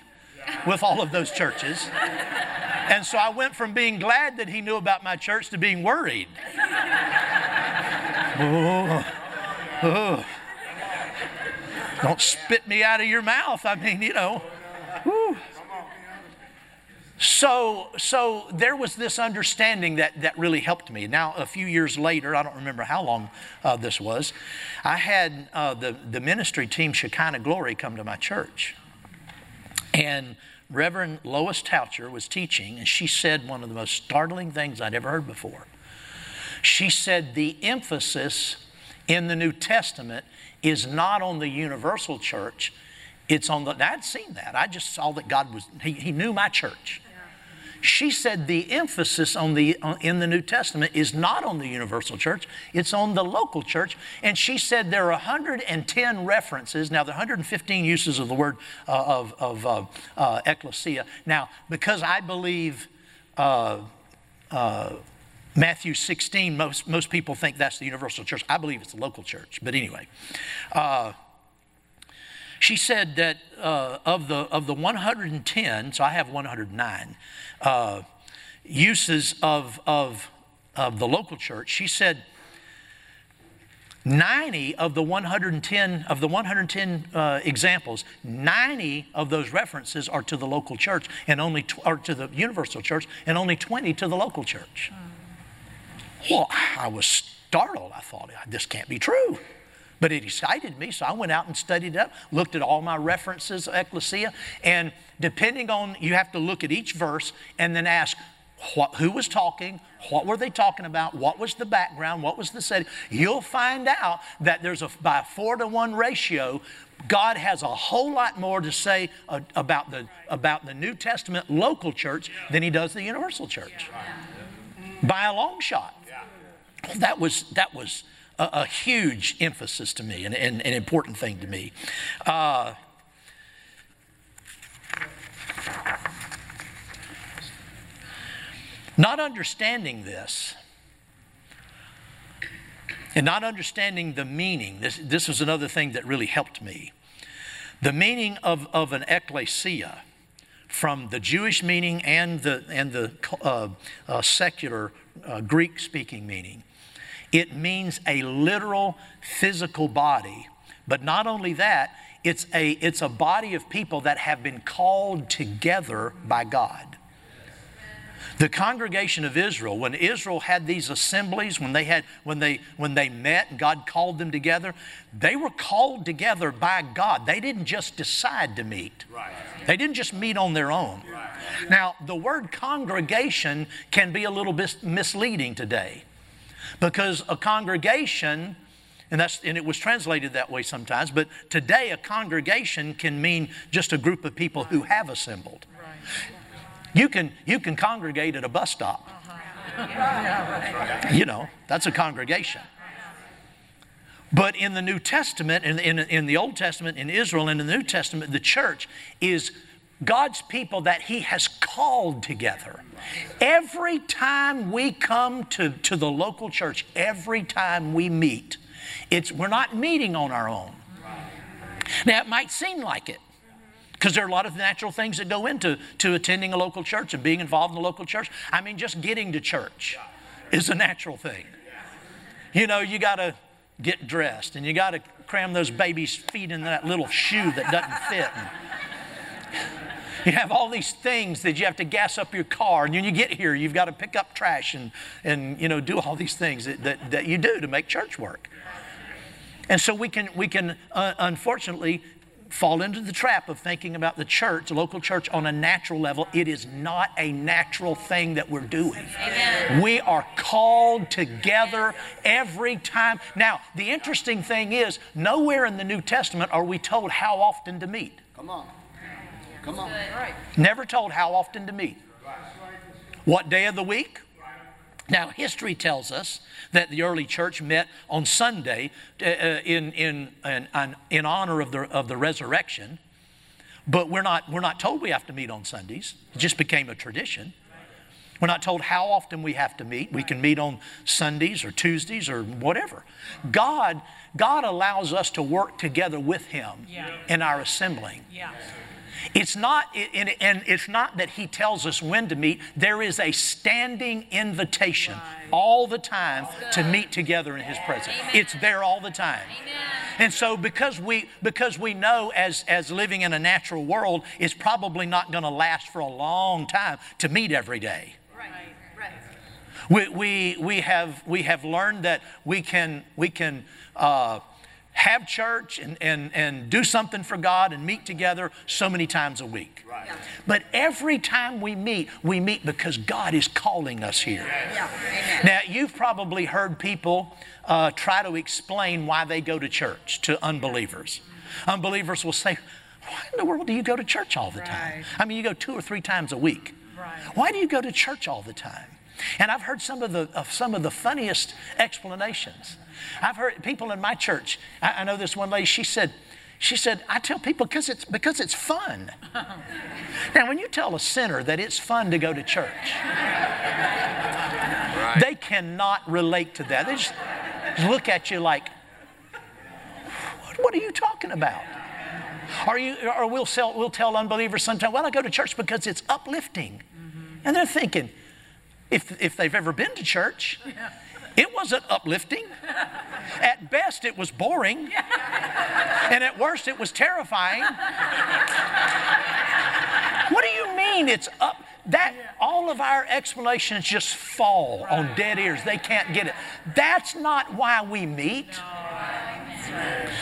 with all of those churches. And so I went from being glad that he knew about my church to being worried. Oh, oh. Don't spit me out of your mouth. I mean, you know. Whew. So, so there was this understanding that, that really helped me. Now, a few years later, I don't remember how long uh, this was, I had uh, the, the ministry team, Shekinah Glory, come to my church. And Reverend Lois Toucher was teaching, and she said one of the most startling things I'd ever heard before. She said, The emphasis in the New Testament is not on the universal church, it's on the. I'd seen that. I just saw that God was, He, he knew my church. She said the emphasis on the, in the New Testament is not on the universal church, it's on the local church. And she said there are 110 references. Now, there are 115 uses of the word uh, of, of uh, uh, ecclesia. Now, because I believe uh, uh, Matthew 16, most, most people think that's the universal church. I believe it's the local church. But anyway, uh, she said that uh, of, the, of the 110, so I have 109 uh, uses of, of, of the local church, she said 90 of the 110 of the 110 uh, examples 90 of those references are to the local church and only tw- or to the universal church and only 20 to the local church. Well i was startled. I thought this can't be true but it excited me, so I went out and studied it up, looked at all my references, ecclesia, and depending on, you have to look at each verse and then ask, what, who was talking, what were they talking about, what was the background, what was the setting. You'll find out that there's a by a four to one ratio. God has a whole lot more to say uh, about the about the New Testament local church than He does the universal church, by a long shot. That was that was a, a huge emphasis to me and an important thing to me. Uh, not understanding this and not understanding the meaning, this, this was another thing that really helped me. The meaning of, of an ecclesia from the Jewish meaning and the, and the uh, uh, secular uh, Greek speaking meaning. It means a literal physical body. But not only that, it's a, it's a body of people that have been called together by God. The congregation of Israel, when Israel had these assemblies, when they had when they when they met and God called them together, they were called together by God. They didn't just decide to meet. Right. They didn't just meet on their own. Right. Now, the word congregation can be a little bit misleading today. Because a congregation, and, that's, and it was translated that way sometimes, but today a congregation can mean just a group of people who have assembled. You can, you can congregate at a bus stop. Uh-huh. You know, that's a congregation. But in the New Testament, in, in, in, the Old Testament, in Israel, and in the New Testament, the church is God's people that He has called together. Every time we come to, to the local church, every time we meet, it's, we're not meeting on our own. Now, it might seem like it because there are a lot of natural things that go into to attending a local church and being involved in the local church. I mean, just getting to church is a natural thing. You know, you got to get dressed and you got to cram those babies' feet in that little shoe that doesn't fit. And, you have all these things that you have to gas up your car. And when you get here, you've got to pick up trash and, and you know, do all these things that, that, that you do to make church work. And so we can, we can uh, unfortunately fall into the trap of thinking about the church, the local church, on a natural level. It is not a natural thing that we're doing. Amen. We are called together every time. Now, the interesting thing is, nowhere in the New Testament are we told how often to meet. Come on. Come on. Never told how often to meet. What day of the week? Now, history tells us that the early church met on Sunday uh, uh in, in, in, in honor of the, of the resurrection, but we're not, we're not told we have to meet on Sundays. It just became a tradition. We're not told how often we have to meet. We can meet on Sundays or Tuesdays or whatever. God, God allows us to work together with Him Yeah. in our assembling. Yeah. It's not, and and it's not that he tells us when to meet. There is a standing invitation all the time to meet together in his presence. It's there all the time. And so because we because we know as as living in a natural world, it's probably not going to last for a long time to meet every day. Right. Right. We, we, we, have, we have learned that we can, we can uh, have church and, and, and do something for God and meet together so many times a week. But every time we meet, we meet because God is calling us here. Yeah. Amen. Now, you've probably heard people uh, try to explain why they go to church to unbelievers. Unbelievers will say, Why in the world do you go to church all the time? I mean, you go two or three times a week. Right. Why do you go to church all the time? And I've heard some of the, of some of the funniest explanations. I've heard people in my church, I, I know this one lady, she said, she said, I tell people because it's, because it's fun. now, when you tell a sinner that it's fun to go to church, they cannot relate to that. They just look at you like, what, what are you talking about? Or, you, or we'll, sell, we'll tell unbelievers sometimes, well, I go to church because it's uplifting. Mm-hmm. And they're thinking, if, if they've ever been to church, it wasn't uplifting. At best, it was boring. And at worst, it was terrifying. What do you mean it's up? That all of our explanations just fall on dead ears. They can't get it. That's not why we meet.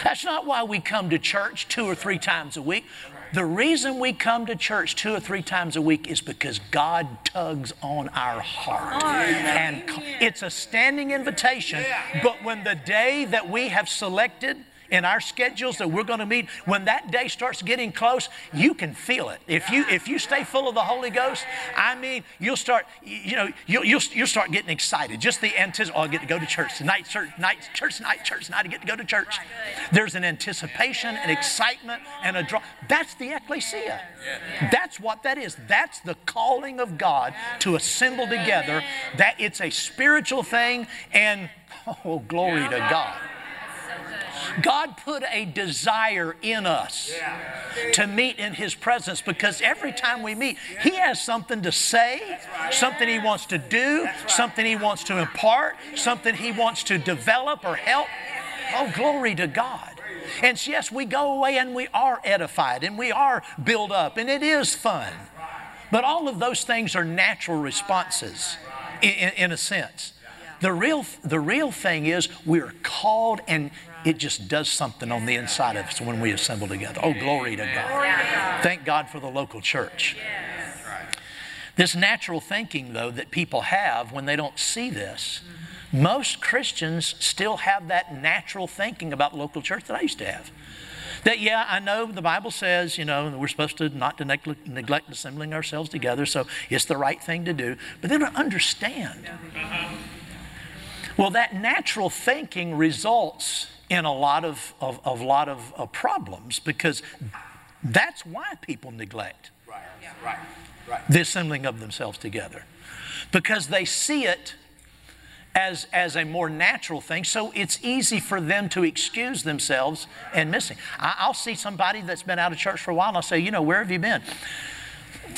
That's not why we come to church two or three times a week. The reason we come to church two or three times a week is because God tugs on our heart. And it's a standing invitation. But when the day that we have selected in our schedules that we're going to meet, when that day starts getting close, you can feel it. If you if you stay full of the Holy Ghost, I mean, you'll start you know you'll you'll, you'll start getting excited. Just the anticipation. Oh, I get to go to church tonight. Church night. Church night. Church night. I get to go to church. There's an anticipation, an excitement, and a draw. That's the ecclesia. That's what that is. That's the calling of God to assemble together. That it's a spiritual thing, and oh, glory to God. God put a desire in us to meet in His presence because every time we meet, He has something to say, something He wants to do, something He wants to impart, something He wants to develop or help. Oh, glory to God. And yes, we go away and we are edified and we are built up and it is fun. But all of those things are natural responses in, in, in a sense. The real, the real thing is we're called and it just does something on the inside of us when we assemble together. Oh, glory to God. Thank God for the local church. This natural thinking, though, that people have when they don't see this, most Christians still have that natural thinking about local church that I used to have. That, yeah, I know the Bible says, you know, we're supposed to not to neglect, neglect assembling ourselves together, so it's the right thing to do. But they don't understand. Well, that natural thinking results in a lot of, of, of lot of, of problems because that's why people neglect Right. Right. Right. the assembling of themselves together because they see it as, as a more natural thing, so it's easy for them to excuse themselves and missing. I, I'll see somebody that's been out of church for a while, and I'll say, You know, where have you been?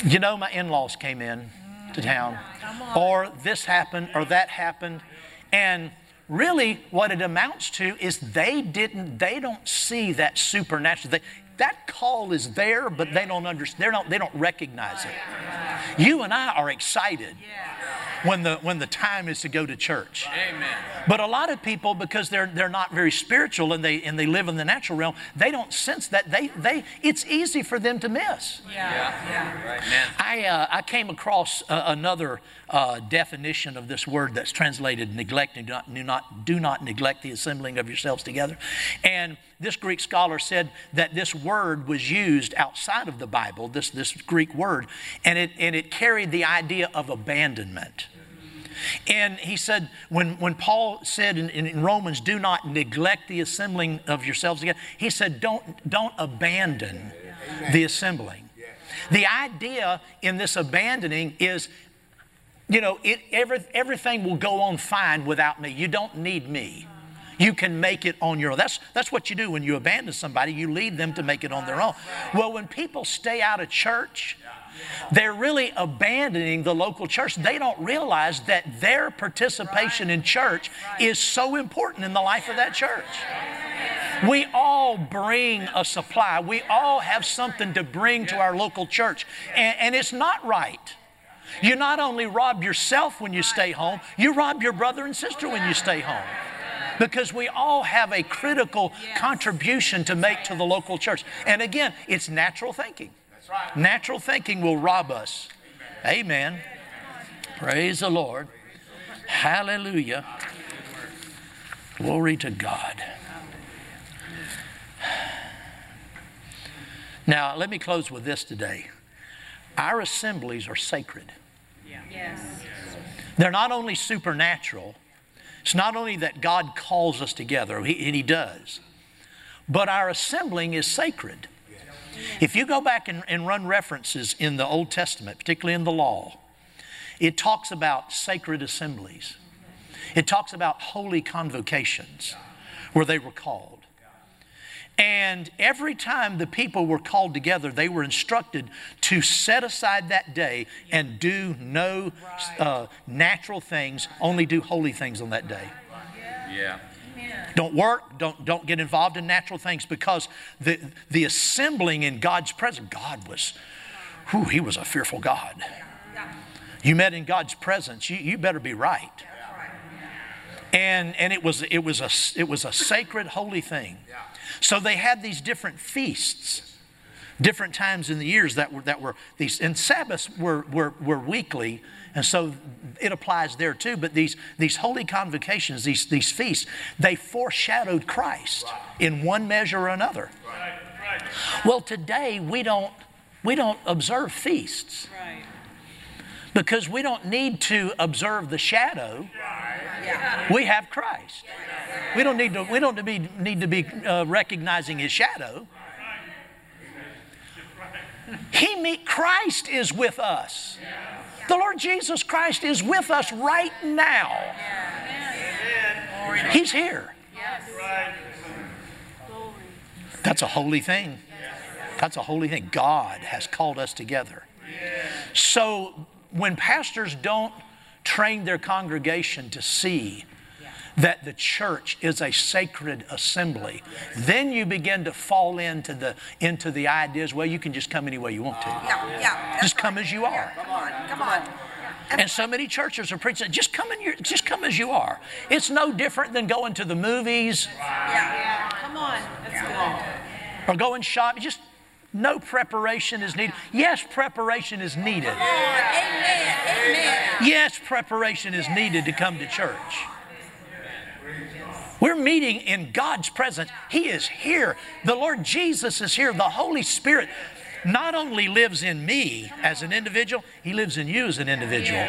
You know, my in laws came in to town, or this happened, or that happened. And really, what it amounts to is they didn't, they don't see that supernatural. They, that call is there, but they don't understand. They don't, they don't recognize it. You and I are excited when the when the time is to go to church. Amen. But a lot of people, because they're they're not very spiritual and they and they live in the natural realm, they don't sense that they they it's easy for them to miss. Yeah. Right. Man. I, uh, I came across uh, another uh, definition of this word that's translated neglect and do not, do not do not neglect the assembling of yourselves together, and this Greek scholar said that this word was used outside of the Bible, this, this Greek word, and it, and it carried the idea of abandonment. And he said, when, when Paul said in, in Romans, do not neglect the assembling of yourselves together, he said, don't, don't abandon the assembling. The idea in this abandoning is, you know, it, every, everything will go on fine without me. You don't need me. You can make it on your own. That's, that's what you do when you abandon somebody, you lead them to make it on their own. Well, when people stay out of church, they're really abandoning the local church. They don't realize that their participation in church is so important in the life of that church. We all bring a supply. We all have something to bring to our local church. And, and, it's not right. You not only rob yourself when you stay home, you rob your brother and sister when you stay home. Because we all have a critical contribution to make to the local church. And again, it's natural thinking. Natural thinking will rob us. Amen. Praise the Lord. Hallelujah. Glory to God. Now, let me close with this today. Our assemblies are sacred. Yes. They're not only supernatural, it's not only that God calls us together, and He does, but our assembling is sacred. If you go back and, and run references in the Old Testament, particularly in the law, it talks about sacred assemblies. It talks about holy convocations where they were called. And every time the people were called together, they were instructed to set aside that day and do no uh, natural things, only do holy things on that day. Yeah. Don't work, don't, don't get involved in natural things because the, the assembling in God's presence, God was, whew, he was a fearful God. You met in God's presence, you, you better be right. And, and it, was, it, was a, it was a sacred, holy thing. So they had these different feasts, different times in the years that were, that were these, and Sabbaths were, were, were weekly and so it applies there too. But these, these holy convocations, these, these feasts, they foreshadowed Christ in one measure or another. Well, today we don't, we don't observe feasts. Because we don't need to observe the shadow. We have Christ. We don't need to, we don't need to be, need to be uh, recognizing his shadow. He meet Christ is with us. The Lord Jesus Christ is with us right now. He's here. That's a holy thing. That's a holy thing. God has called us together. So when pastors don't train their congregation to see that the church is a sacred assembly. Then you begin to fall into the into the ideas, well, you can just come any way you want to. Yeah, yeah. Just come as you are. Come on, come on. And so many churches are preaching, just come in your, just come as you are. It's no different than going to the movies. Yeah. yeah. Come on, let's go. Or going shopping. Just no preparation is needed. Yes, preparation is needed. Yes, preparation is needed to come to church. We're meeting in God's presence. He is here. The Lord Jesus is here. The Holy Spirit not only lives in me as an individual, He lives in you as an individual,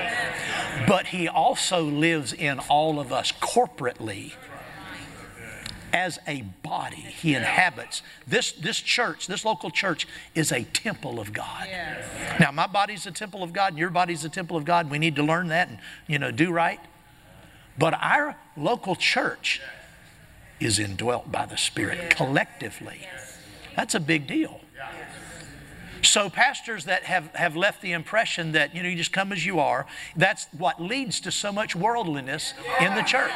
but He also lives in all of us corporately as a body. He inhabits. This, this church, this local church, is a temple of God. Yes. Now, my body's a temple of God, and your body's a temple of God. We need to learn that and, you know, do right. But our local church is indwelt by the Spirit collectively. That's a big deal. So, pastors that have, have left the impression that, you know, you just come as you are, that's what leads to so much worldliness in the church.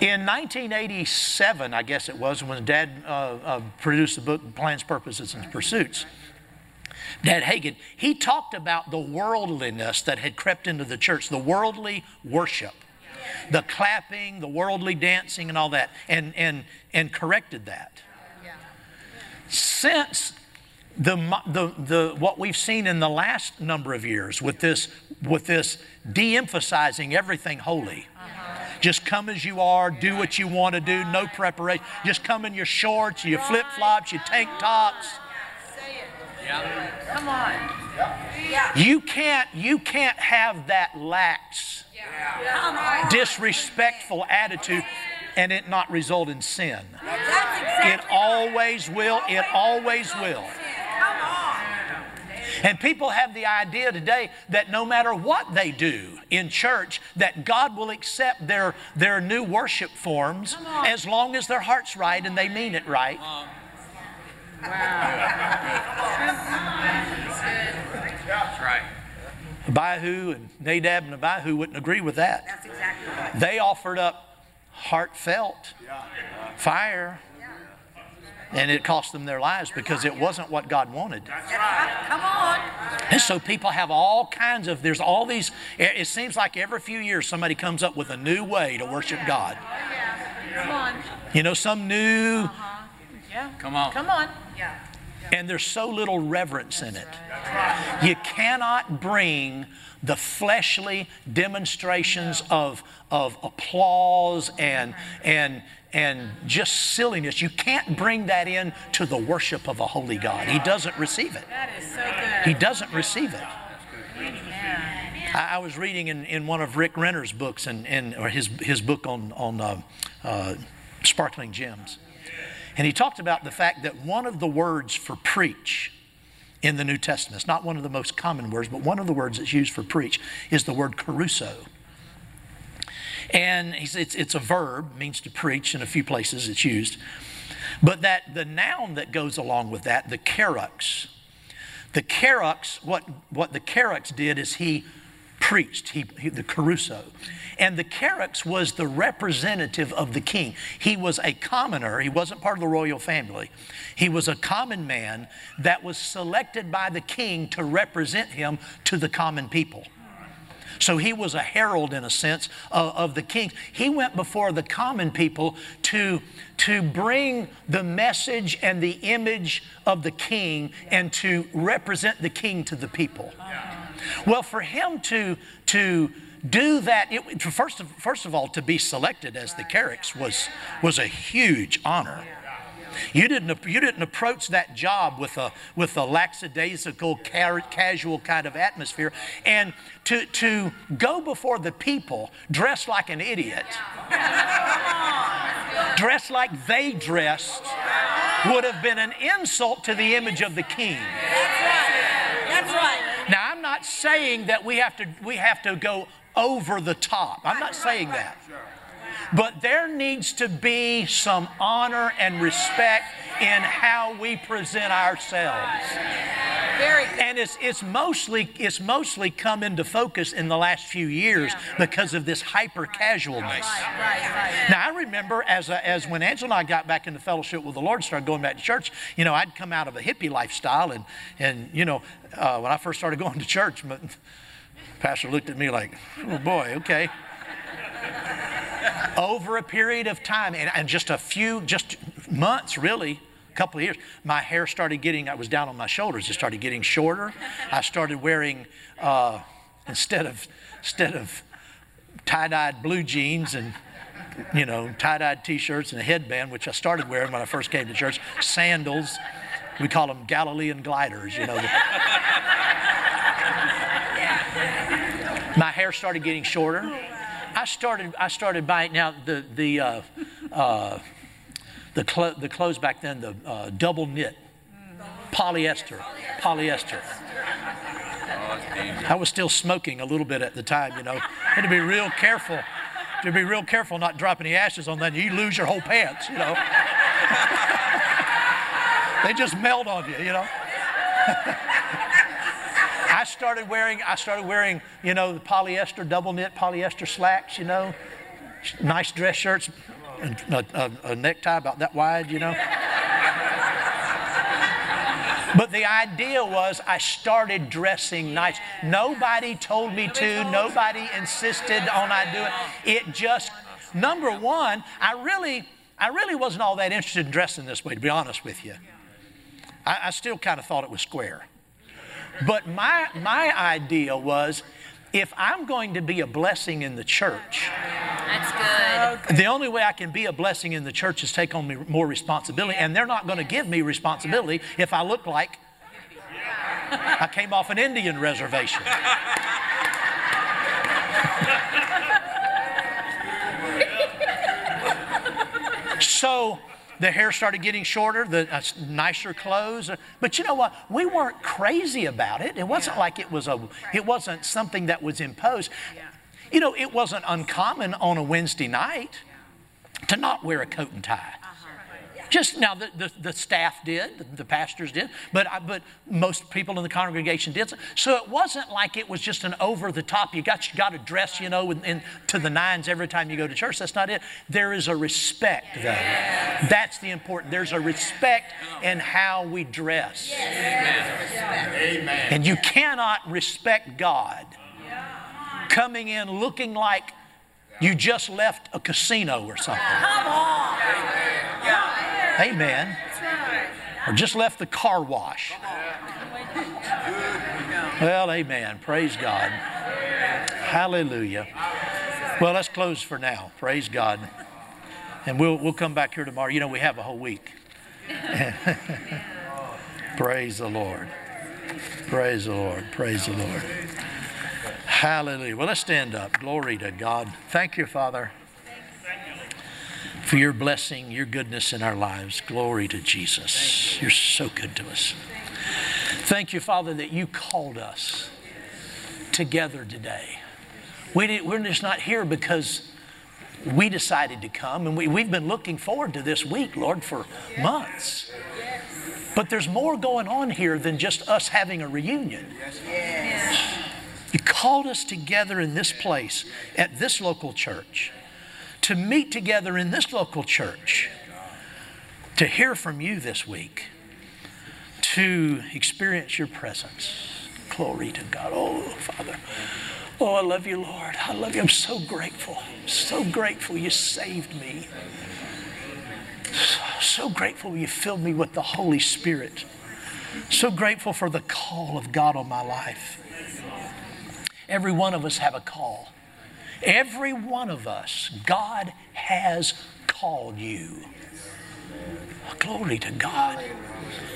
In 1987, I guess it was, when Dad uh, uh, produced the book Plans, Purposes, and Pursuits, Dad Hagin, he talked about the worldliness that had crept into the church, the worldly worship, the clapping, the worldly dancing, and all that, and, and, and corrected that. Since the, the, the, what we've seen in the last number of years with this, with this de emphasizing everything holy, uh-huh. Just come as you are, do what you want to do, no preparation. Just come in your shorts, your flip flops, your tank tops. Come on. You can't, you can't have that lax, Come on. disrespectful attitude and it not result in sin. That's It exactly. always will. It always will. Come on. And people have the idea today that no matter what they do in church, that God will accept their, their new worship forms as long as their heart's right and they mean it right. Wow. That's right. Abihu and Nadab and Abihu wouldn't agree with that. That's exactly right. They offered up heartfelt fire, and it cost them their lives because it wasn't what God wanted. Right. Come on. And so people have all kinds of, there's all these, it it seems like every few years somebody comes up with a new way to worship oh, God. Oh, Come on. You know, some new, uh-huh. Yeah. Come on. Come on. Yeah. and there's so little reverence in it. You cannot bring the fleshly demonstrations of, of applause and, and, and just silliness. You can't bring that in to the worship of a holy God. He doesn't receive it. That is so good. He doesn't receive it. I, I was reading in, in one of Rick Renner's books, and, and or his, his book on, on uh, uh, sparkling gems. And he talked about the fact that one of the words for preach in the New Testament, it's not one of the most common words, but one of the words that's used for preach is the word kerusso. And it's, it's a verb, means to preach in a few places it's used. But that the noun that goes along with that, the kerux, the kerux, what, what the kerux did is he preached, he, he, the kerusso. And the kerux was the representative of the king. He was a commoner, he wasn't part of the royal family. He was a common man that was selected by the king to represent him to the common people. So he was a herald, in a sense, of, of the king. He went before the common people to, to bring the message and the image of the king and to represent the king to the people. Well, for him to, to do that, it, first, of, first of all, to be selected as the Kerux was, was a huge honor. You didn't, you didn't approach that job with a, with a lackadaisical, casual kind of atmosphere. And to, to go before the people dressed like an idiot, dressed like they dressed, would have been an insult to the image of the king. That's right. That's right. Now, I'm not saying that we have to, we have to go over the top. I'm not saying that. But there needs to be some honor and respect in how we present ourselves. And it's, it's, mostly, it's mostly come into focus in the last few years because of this hyper casualness. Now, I remember as, a, as when Angela and I got back into fellowship with the Lord, started going back to church, you know, I'd come out of a hippie lifestyle. And, and you know, uh, when I first started going to church, pastor looked at me like, oh boy, okay. Over a period of time, and, and just a few, just months really, a couple of years, my hair started getting, I was down on my shoulders, it started getting shorter. I started wearing, uh, instead of, instead of tie-dyed blue jeans and you know, tie-dyed t-shirts and a headband, which I started wearing when I first came to church, sandals. We call them Galilean gliders, you know. My hair started getting shorter. I started, I started buying, now the, the, uh, uh, the, clo- the clothes back then, the uh, double knit, polyester, polyester. I was still smoking a little bit at the time, you know. Had to be real careful. To be real careful not drop any ashes on that. You lose your whole pants, you know. they just melt on you, you know. I started wearing, I started wearing, you know, the polyester, double knit polyester slacks, you know, nice dress shirts, and a, a, a necktie about that wide, you know. But the idea was I started dressing nice. Nobody told me to, nobody insisted on I do it. It just, number one, I really, I really wasn't all that interested in dressing this way, to be honest with you. I, I still kind of thought it was square. But my, my idea was if I'm going to be a blessing in the church, That's good. The only way I can be a blessing in the church is take on me more responsibility, and they're not going to give me responsibility if I look like I came off an Indian reservation. so the hair started getting shorter, the uh, nicer clothes. But you know what? We weren't crazy about it. It wasn't like it was a. It wasn't something that was imposed. You know, it wasn't uncommon on a Wednesday night to not wear a coat and tie. Just now, the, the, the staff did, the, the pastors did, but, I, but most people in the congregation did. So it wasn't like it was just an over the top, you got, you got to dress, you know, in, in, to the nines every time you go to church. That's not it. There is a respect, though. That's the important. There's a respect in how we dress. Amen. And you cannot respect God coming in looking like you just left a casino or something. Come on. Amen. Or just left the car wash. Well, amen. Praise God. Hallelujah. Well, let's close for now. Praise God. And we'll, we'll come back here tomorrow. You know, we have a whole week. Praise the Lord. Praise the Lord. Praise the Lord. Hallelujah. Well, let's stand up. Glory to God. Thank you, Father for your blessing, your goodness in our lives. Glory to Jesus. You're so good to us. Thank you, Father, that you called us together today. We did, we're just not here because we decided to come, and we, we've been looking forward to this week, Lord, for months. But there's more going on here than just us having a reunion. You called us together in this place at this local church to meet together in this local church, to hear from you this week, to experience your presence. Glory to God. Oh, Father. Oh, I love you, Lord. I love you. I'm so grateful. So grateful you saved me. So grateful you filled me with the Holy Spirit. So grateful for the call of God on my life. Every one of us have a call. Every one of us, God has called you. Glory to God.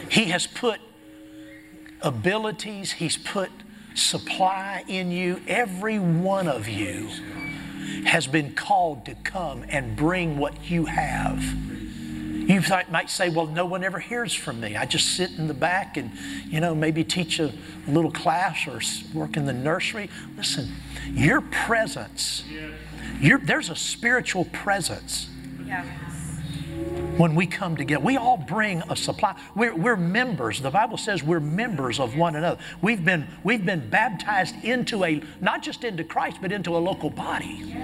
He has put abilities, He's put supply in you. Every one of you has been called to come and bring what you have. You might say, well, no one ever hears from me. I just sit in the back and, you know, maybe teach a little class or work in the nursery. Listen, your presence, your, there's a spiritual presence. When we come together, we all bring a supply. We're, we're members. The Bible says we're members of one another. We've been, we've been baptized into a, not just into Christ, but into a local body.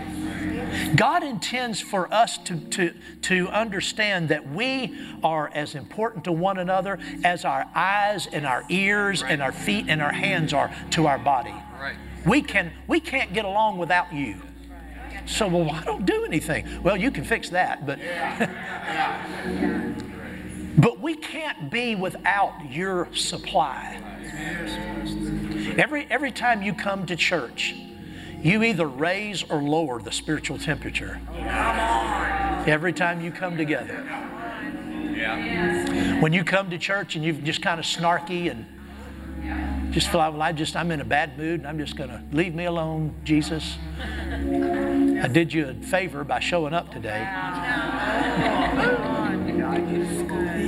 God intends for us to, to, to understand that we are as important to one another as our eyes and our ears and our feet and our hands are to our body. Right. We, can, we can't get along without you. So, well, I don't do anything. Well, you can fix that, but. but we can't be without your supply. Every, every time you come to church, you either raise or lower the spiritual temperature. Every time you come together. When you come to church and you're just kind of snarky and just feel like, well, I just, I'm in a bad mood and I'm just going to leave me alone, Jesus. I did you a favor by showing up today.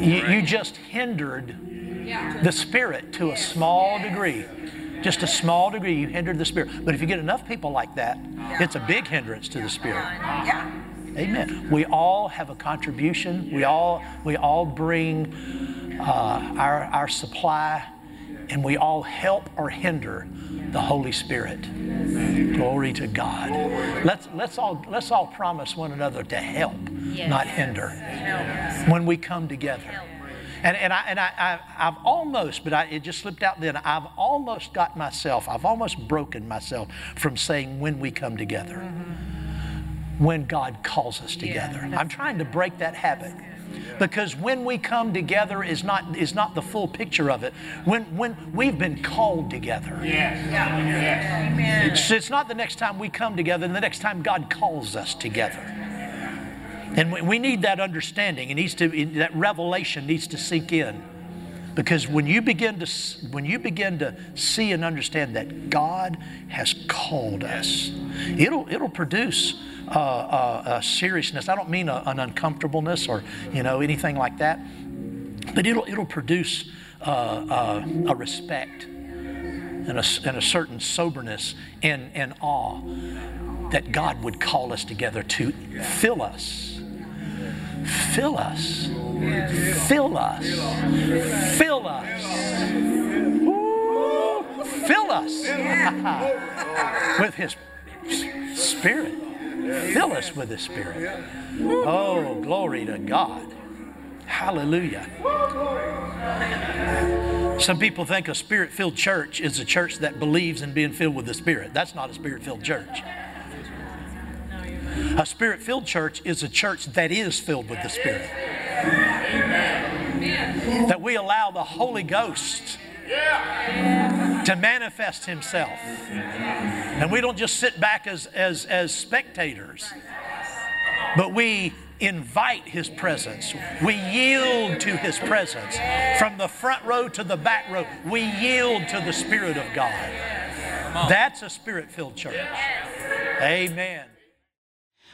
You, you just hindered the Spirit to a small degree. Just a small degree, you hindered the Spirit. But if you get enough people like that, it's a big hindrance to the Spirit. Amen. We all have a contribution. We all we all bring uh, our our supply, and we all help or hinder the Holy Spirit. Glory to God. Let's let's all let's all promise one another to help, not hinder, when we come together. And, and, I, and I, I, I've almost, but I, it just slipped out then, I've almost got myself, I've almost broken myself from saying when we come together mm-hmm. when God calls us together. I'm trying to break that habit. Because when we come together is not is not the full picture of it. When when we've been called together. It's, it's not the next time we come together and the next time God calls us together. And we- we need that understanding. It needs to that revelation needs to sink in. Because when you begin to when you begin to see and understand that God has called us, it'll it'll produce uh, uh, a seriousness. I don't mean a, an uncomfortableness or you know anything like that, but it'll it'll produce uh, uh, a respect and a, and a certain soberness and, and awe that God would call us together to fill us, fill us, fill us, fill us, fill us with His Spirit. Fill us with His Spirit. Oh, glory to God. Hallelujah. Some people think a spirit filled church is a church that believes in being filled with the Spirit. That's not a spirit filled church. A spirit filled church is a church that is filled with the Spirit. That we allow the Holy Ghost to manifest Himself. And we don't just sit back as, as, as spectators, but we invite His presence. We yield to His presence. From the front row to the back row, we yield to the Spirit of God. That's a spirit filled church. Amen.